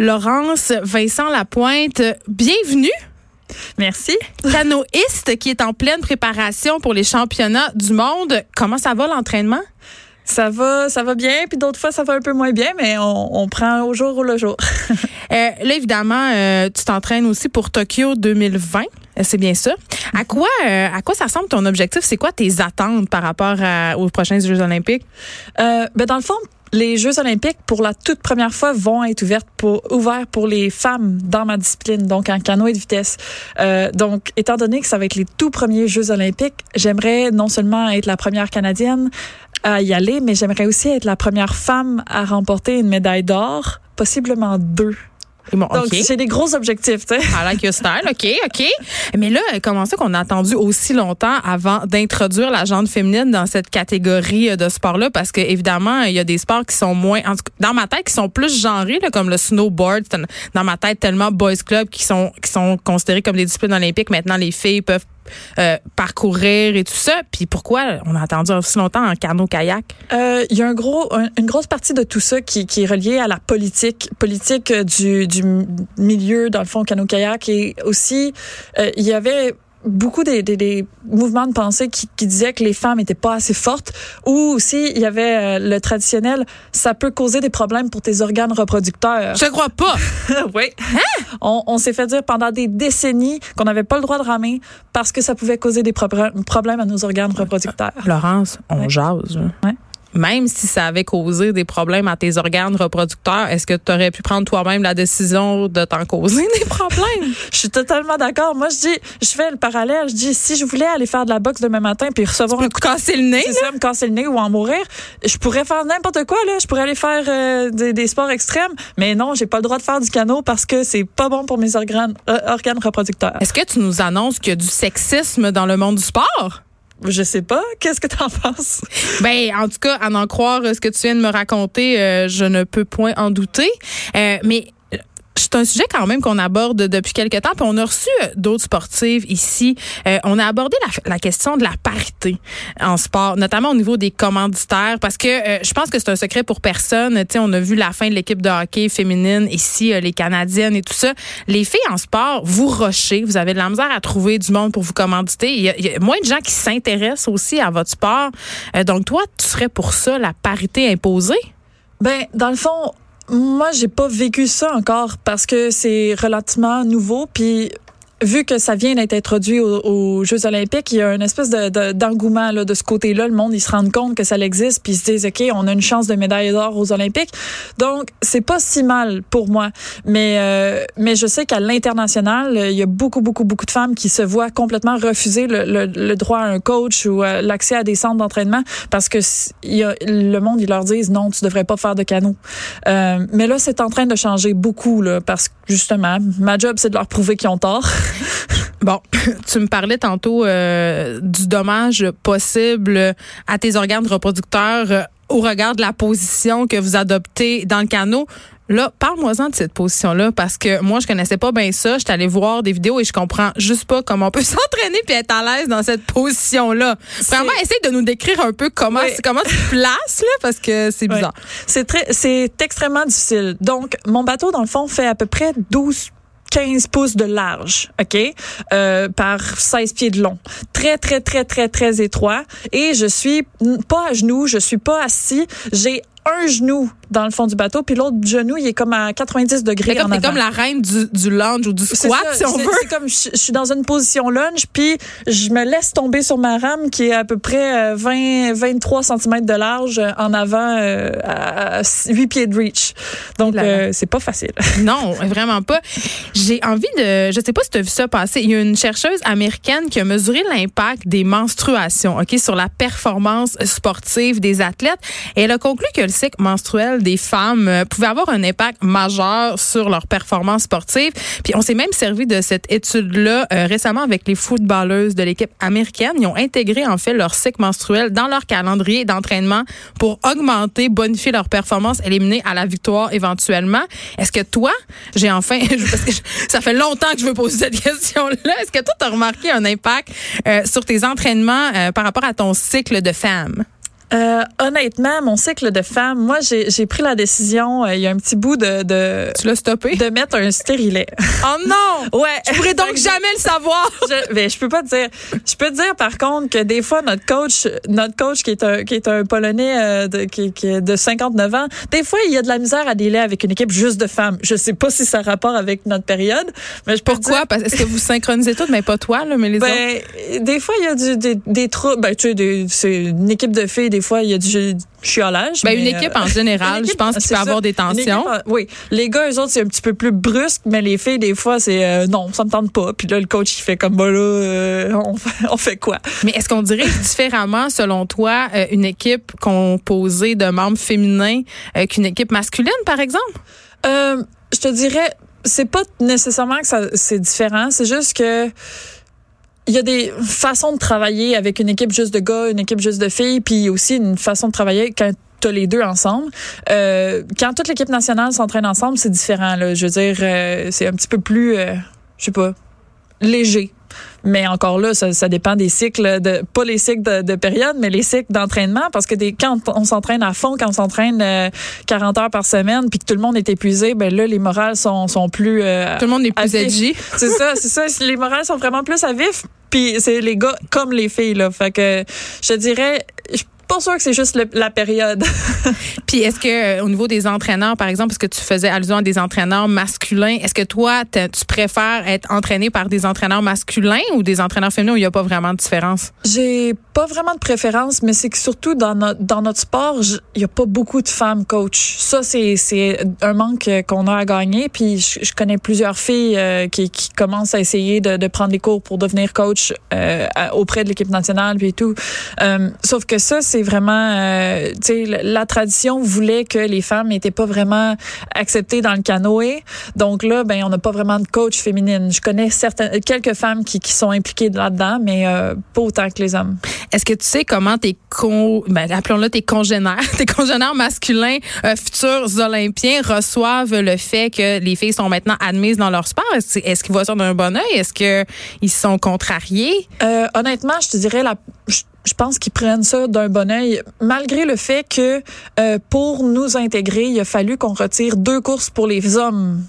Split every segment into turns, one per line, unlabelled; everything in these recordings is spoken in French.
Laurence Vincent Lapointe, bienvenue.
Merci.
Canoïste qui est en pleine préparation pour les championnats du monde. Comment ça va l'entraînement?
Ça va, ça va bien, puis d'autres fois ça va un peu moins bien, mais on, on prend au jour ou le jour.
euh, là, évidemment, euh, tu t'entraînes aussi pour Tokyo 2020. Euh, c'est bien ça. À quoi, euh, à quoi ça ressemble ton objectif? C'est quoi tes attentes par rapport à, aux prochains Jeux olympiques?
Euh, ben dans le fond, les Jeux olympiques, pour la toute première fois, vont être ouverts pour, pour les femmes dans ma discipline, donc en canoë de vitesse. Euh, donc, étant donné que ça va être les tout premiers Jeux olympiques, j'aimerais non seulement être la première Canadienne à y aller, mais j'aimerais aussi être la première femme à remporter une médaille d'or, possiblement deux.
Bon,
Donc,
okay.
c'est des gros objectifs, tu sais.
I like your style. OK, OK. Mais là, comment ça qu'on a attendu aussi longtemps avant d'introduire la jante féminine dans cette catégorie de sport-là? Parce que, évidemment, il y a des sports qui sont moins, en tout cas, dans ma tête, qui sont plus genrés, là, comme le snowboard. Dans ma tête, tellement boys club qui sont, qui sont considérés comme des disciplines olympiques. Maintenant, les filles peuvent euh, parcourir et tout ça. Puis pourquoi on a attendu aussi longtemps en canot-kayak?
Il euh, y a un gros, un, une grosse partie de tout ça qui, est reliée à la politique, politique du, du milieu, dans le fond, canot-kayak. Et aussi, il euh, y avait beaucoup des, des, des, mouvements de pensée qui, qui disaient que les femmes n'étaient pas assez fortes ou aussi il y avait euh, le traditionnel ça peut causer des problèmes pour tes organes reproducteurs.
Je crois pas.
oui. Hein? On, on s'est fait dire pendant des décennies qu'on n'avait pas le droit de ramer parce que ça pouvait causer des pro problèmes à nos organes reproducteurs.
Laurence, on
ouais.
jase.
Ouais
même si ça avait causé des problèmes à tes organes reproducteurs, est-ce que tu aurais pu prendre toi-même la décision de t'en causer des problèmes?
je suis totalement d'accord. Moi, je dis, je fais le parallèle. Je dis, si je voulais aller faire de la boxe demain matin puis recevoir
un coup casser le nez,
ça, me casser le nez ou en mourir, je pourrais faire n'importe quoi là. Je pourrais aller faire euh, des, des, sports extrêmes, mais non, j'ai pas le droit de faire du canot parce que c'est pas bon pour mes organes, euh, organes reproducteurs.
Est-ce que tu nous annonces qu'il y a du sexisme dans le monde du sport?
Je sais pas. Qu'est-ce que tu en penses?
Ben, en tout cas, à en croire ce que tu viens de me raconter, euh, je ne peux point en douter. Euh, mais c'est un sujet quand même qu'on aborde depuis quelques temps. Puis on a reçu d'autres sportives ici. Euh, on a abordé la, la, question de la parité en sport, notamment au niveau des commanditaires, parce que euh, je pense que c'est un secret pour personne. Tu sais, on a vu la fin de l'équipe de hockey féminine ici, euh, les Canadiennes et tout ça. Les filles en sport, vous rochez, vous avez de la misère à trouver du monde pour vous commanditer. Il y a, il y a moins de gens qui s'intéressent aussi à votre sport. Euh, donc toi, tu serais pour ça la parité imposée?
Ben, dans le fond, moi, j'ai pas vécu ça encore parce que c'est relativement nouveau. Puis vu que ça vient d'être introduit aux, aux, Jeux olympiques, il y a une espèce de, de, d'engouement là, de ce côté-là. Le monde, ils se rendent compte que ça existe, puis ils se disent, OK, on a une chance de médaille d'or aux Olympiques. Donc, c'est pas si mal pour moi. Mais, euh, mais je sais qu'à l'international, il y a beaucoup, beaucoup, beaucoup de femmes qui se voient complètement refuser le, le, le droit à un coach ou euh, l'accès à des centres d'entraînement parce que y a, le monde, ils leur disent, non, tu devrais pas faire de canot. Euh, mais là, c'est en train de changer beaucoup, là, parce que justement, ma job, c'est de leur prouver qu'ils ont tort.
Bon, tu me parlais tantôt euh, du dommage possible à tes organes reproducteurs euh, au regard de la position que vous adoptez dans le canot. Là, parle-moi-en de cette position-là parce que moi, je connaissais pas bien ça. J'étais allée voir des vidéos et je comprends juste pas comment on peut s'entraîner puis être à l'aise dans cette position-là. Vraiment, essaye de nous décrire un peu comment oui. comment tu te places là parce que c'est bizarre.
Oui. C'est très, c'est extrêmement difficile. Donc, mon bateau dans le fond fait à peu près 12 15 pouces de large, OK, euh, par 16 pieds de long. Très, très, très, très, très étroit. Et je suis pas à genoux, je suis pas assis. J'ai un genou dans le fond du bateau, puis l'autre genou, il est comme à 90 degrés
comme,
en avant.
comme la reine du, du lunge ou du squat,
ça,
si on veut.
C'est comme je, je, suis dans une position lunge, puis je me laisse tomber sur ma rame qui est à peu près 20, 23 cm de large en avant euh, à 8 pieds de reach. Donc, euh, c'est pas facile.
Non, vraiment pas. J'ai envie de... Je sais pas si tu as vu ça passer. Il y a une chercheuse américaine qui a mesuré l'impact des menstruations ok, sur la performance sportive des athlètes. Et elle a conclu que le cycle menstruel des femmes euh, pouvait avoir un impact majeur sur leur performance sportive. Puis on s'est même servi de cette étude-là euh, récemment avec les footballeuses de l'équipe américaine. Ils ont intégré en fait leur cycle menstruel dans leur calendrier d'entraînement pour augmenter, bonifier leur performance, éliminer à la victoire éventuellement. Est-ce que toi, j'ai enfin, parce que ça fait longtemps que je veux poser cette question-là, est-ce que toi, tu as remarqué un impact euh, sur tes entraînements euh, par rapport à ton cycle de femme?
Euh, honnêtement, mon cycle de femme, moi, j'ai pris la décision, euh, il y a un petit bout de... de
tu l'as stoppé?
De mettre un stérilet.
Oh non!
ouais.
Je pourrais donc jamais le savoir.
je, mais je peux pas te dire. Je peux te dire, par contre, que des fois, notre coach, notre coach qui est un, qui est un Polonais euh, de, qui, qui est de 59 ans, des fois, il y a de la misère à délai avec une équipe juste de femmes. Je sais pas si ça a rapport avec notre période, mais je
Pourquoi? Parce que vous synchronisez tout, mais pas toi, là, mais les
ben,
autres?
Des fois, il y a du, des, des troubles. Ben, tu sais, c'est une équipe de filles, des fois, il y a du chiolage.
Ben, une équipe en général, je pense qu'il peut avoir des tensions.
oui. Les gars, eux autres, c'est un petit peu plus brusque, mais les filles, des fois, c'est euh, non, ça me tente pas. Puis là, le coach, il fait comme, bah là, euh, on, fait, on, fait, quoi?
Mais est-ce qu'on dirait différemment, selon toi, euh, une équipe composée de membres féminins qu'une équipe masculine, par exemple?
je te dirais, c'est pas nécessairement que ça, c'est différent. C'est juste que il y a des façons de travailler avec une équipe juste de gars, une équipe juste de filles, puis aussi une façon de travailler quand t'as les deux ensemble. Euh, quand toute l'équipe nationale s'entraîne ensemble, c'est différent. Là. Je veux dire, euh, c'est un petit peu plus, euh, je sais pas, léger. Mais encore là, ça, ça, dépend des cycles, de pas les cycles de, de période, mais les cycles d'entraînement. Parce que des, quand on s'entraîne à fond, quand on s'entraîne 40 heures par semaine, puis que tout le monde est épuisé, ben là, les morales sont, sont plus...
tout le monde est plus edgy.
C'est ça, c'est ça. Les morales sont vraiment plus à vif. Puis c'est les gars comme les filles là. Fait que je dirais pas sûr que c'est juste le, la période.
Puis est-ce que euh, au niveau des entraîneurs, par exemple, parce que tu faisais allusion à des entraîneurs masculins, est-ce que toi, tu préfères être entraîné par des entraîneurs masculins ou des entraîneurs féminins où il n'y a pas vraiment de différence?
J'ai pas vraiment de préférence, mais c'est que surtout dans notre, dans notre sport, il y a pas beaucoup de femmes coach. Ça, c'est, un manque qu'on a à gagner. Puis je, connais plusieurs filles euh, qui, qui commencent à essayer de, de prendre des cours pour devenir coach euh, auprès de l'équipe nationale puis tout. Sauf que ça, c'est c'est vraiment, euh, tu sais, la tradition voulait que les femmes n'étaient pas vraiment acceptées dans le canoë. Donc là, ben, on n'a pas vraiment de coach féminine. Je connais certaines, quelques femmes qui, qui sont impliquées là-dedans, mais euh, pas autant que les hommes.
Est-ce que tu sais comment tes con, ben, appelons-le tes congénères, tes congénères masculins, euh, futurs Olympiens reçoivent le fait que les filles sont maintenant admises dans leur sport? Est-ce, qu'ils voient ça d'un bon oeil? Est-ce qu'ils sont contrariés?
Euh, honnêtement, je te dirais la, je pense qu'ils prennent ça d'un bon oeil, malgré le fait que euh, pour nous intégrer, il a fallu qu'on retire deux courses pour les hommes.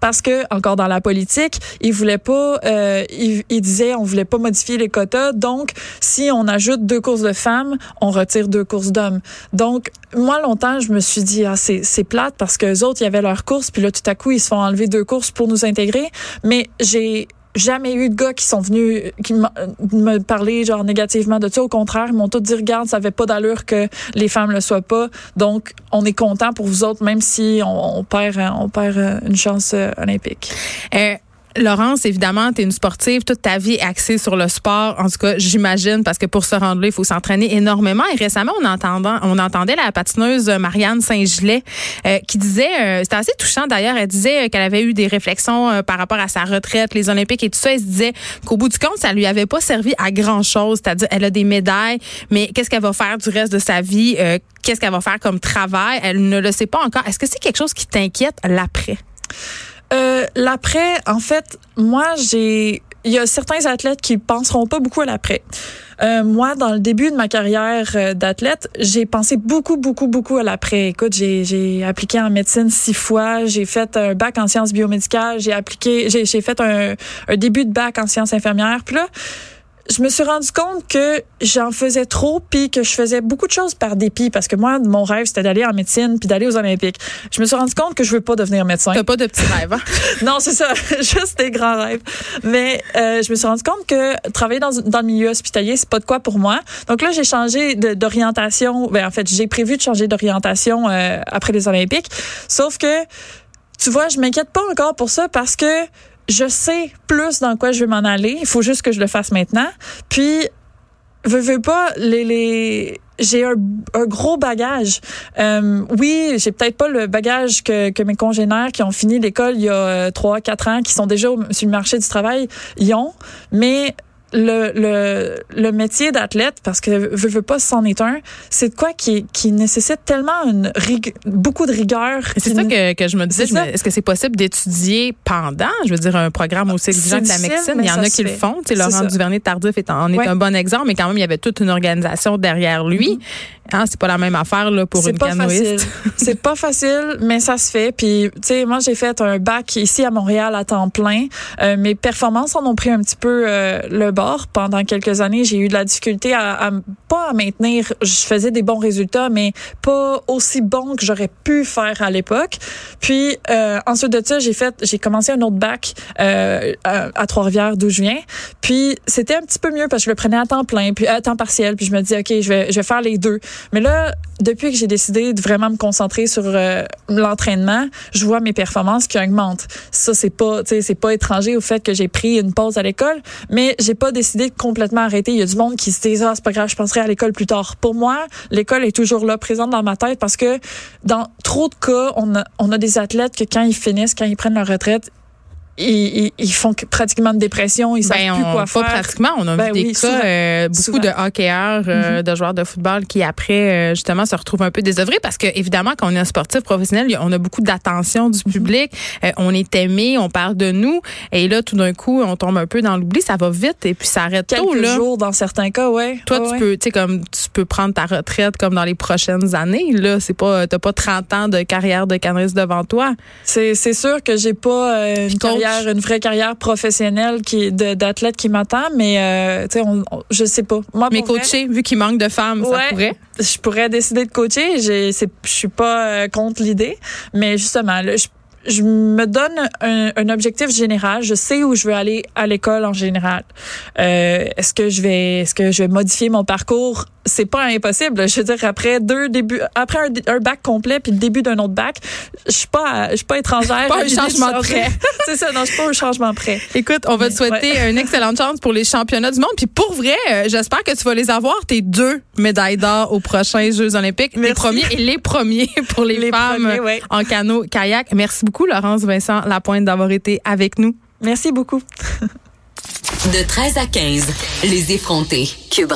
Parce que encore dans la politique, ils voulaient pas, euh, ils, disaient on voulait pas modifier les quotas, donc si on ajoute deux courses de femmes, on retire deux courses d'hommes. Donc moi longtemps je me suis dit ah c'est c'est plate parce que les autres y avait leur course puis là tout à coup ils se font enlever deux courses pour nous intégrer, mais j'ai jamais eu de gars qui sont venus qui me parler genre négativement de ça. Au contraire, ils m'ont tous dit regarde, ça avait pas d'allure que les femmes le soient pas. Donc, on est content pour vous autres, même si on, perd on perd une chance euh, olympique.
Euh, Laurence, évidemment, tu es une sportive, toute ta vie est axée sur le sport. En tout cas, j'imagine, parce que pour se rendre là, il faut s'entraîner énormément. Et récemment, on, entendant, on entendait la patineuse Marianne Saint-Gilet euh, qui disait, euh, c'était assez touchant d'ailleurs, elle disait qu'elle avait eu des réflexions euh, par rapport à sa retraite, les Olympiques et tout ça. Elle se disait qu'au bout du compte, ça lui avait pas servi à grand-chose. C'est-à-dire, elle a des médailles, mais qu'est-ce qu'elle va faire du reste de sa vie? qu'est-ce qu'elle va faire comme travail? Elle ne le sait pas encore. Est-ce que c'est quelque chose qui t'inquiète l'après?
Euh, l'après, en fait, moi, j'ai, il y a certains athlètes qui penseront pas beaucoup à l'après. Euh, moi, dans le début de ma carrière euh, d'athlète, j'ai pensé beaucoup, beaucoup, beaucoup à l'après. Écoute, j'ai, j'ai appliqué en médecine six fois, j'ai fait un bac en sciences biomédicales, j'ai appliqué, j'ai, j'ai fait un, un début de bac en sciences infirmières. Puis là, je me suis rendu compte que j'en faisais trop puis que je faisais beaucoup de choses par dépit parce que moi mon rêve c'était d'aller en médecine puis d'aller aux olympiques. Je me suis rendu compte que je veux pas devenir médecin.
T'as pas de petits rêves. Hein?
non, c'est ça, juste des grands rêves. Mais euh, je me suis rendu compte que travailler dans, dans le milieu hospitalier, c'est pas de quoi pour moi. Donc là, j'ai changé d'orientation. Ben en fait, j'ai prévu de changer d'orientation euh, après les olympiques. Sauf que tu vois, je m'inquiète pas encore pour ça parce que je sais plus dans quoi je vais m'en aller. Il faut juste que je le fasse maintenant. Puis, veux, veux pas, les, les j'ai un, un, gros bagage. Euh, oui, j'ai peut-être pas le bagage que, que mes congénères qui ont fini l'école il y a euh, trois, quatre ans, qui sont déjà sur le marché du travail, y ont. Mais le, le, le métier d'athlète, parce que veux, veux pas, c'en est un, c'est de quoi qui, qui nécessite tellement une beaucoup de rigueur.
C'est ça que, que je me disais. Est-ce que c'est possible d'étudier pendant, je veux dire, un programme aussi exigeant que la médecine? Il y en a qui le font. Tu sais, Laurent Duvernay-Tardif est en, est un bon exemple, mais quand même, il y avait toute une organisation derrière lui. Mm-hmm. Hein, c'est pas la même affaire là, pour une canoïste.
c'est pas facile, mais ça se fait. Puis, tu sais, moi, j'ai fait un bac ici à Montréal à temps plein. Euh, mes performances en ont pris un petit peu euh, le bord. Pendant quelques années, j'ai eu de la difficulté à, à, pas à maintenir. Je faisais des bons résultats, mais pas aussi bons que j'aurais pu faire à l'époque. Puis, euh, ensuite de ça, j'ai fait, j'ai commencé un autre bac euh, à, Trois-Rivières, d'où je viens. Puis, c'était un petit peu mieux parce que je le prenais à temps plein, puis à temps partiel. Puis, je me dis, ok, je vais, je vais faire les deux. Mais là, depuis que j'ai décidé de vraiment me concentrer sur euh, l'entraînement, je vois mes performances qui augmentent. Ça, c'est pas, c'est pas étranger au fait que j'ai pris une pause à l'école, mais j'ai pas décidé de complètement arrêter. Il y a du monde qui se dit, ah, c'est pas grave, je penserai à l'école plus tard. Pour moi, l'école est toujours là, présente dans ma tête parce que dans trop de cas, on a, on a des athlètes que quand ils finissent, quand ils prennent leur retraite, ils, ils, font pratiquement de dépression, ils savent ben, plus quoi
pas
faire.
pratiquement, on a vu ben des cas, euh, beaucoup de hockeyeurs, euh, mm-hmm. de joueurs de football qui après euh, justement se retrouvent un peu désœuvrés parce que évidemment quand on est un sportif professionnel, on a beaucoup d'attention du mm-hmm. public, on est aimé, on parle de nous et là tout d'un coup on tombe un peu dans l'oubli, ça va vite et puis ça arrête
Quelques
tôt là.
jours dans certains cas, ouais.
Toi tu peux, tu sais comme tu peux prendre ta retraite comme dans les prochaines années là, c'est pas t'as pas 30 ans de carrière de canariste devant toi.
C'est c'est sûr que j'ai pas une carrière une vraie carrière professionnelle qui d'athlète qui m'attend, mais euh, tu sais, on, je sais pas.
Moi, mais coacher, vu qu'il manque de femmes, ça pourrait?
Je pourrais décider de coacher. Je suis pas euh, contre l'idée, mais justement, là, je je me donne un, un, objectif général. Je sais où je veux aller à l'école en général. Euh, est-ce que je vais, est-ce que je vais modifier mon parcours? C'est pas impossible. Je veux dire après deux débuts, après un, un bac complet puis le début d'un autre bac, je suis pas, je suis pas étrangère.
Pas un changement prêt.
C'est ça. Non, je suis pas un changement prêt.
Écoute, on va te souhaiter une excellente chance pour les championnats du monde. Puis pour vrai, euh, j'espère que tu vas les avoir tes deux médailles d'or aux prochains Jeux Olympiques, les premiers et les premiers pour les, les femmes en canot kayak. Merci beaucoup beaucoup, Laurence Vincent Lapointe, d'avoir été avec nous.
Merci beaucoup.
De 13 à 15, les effrontés. Cube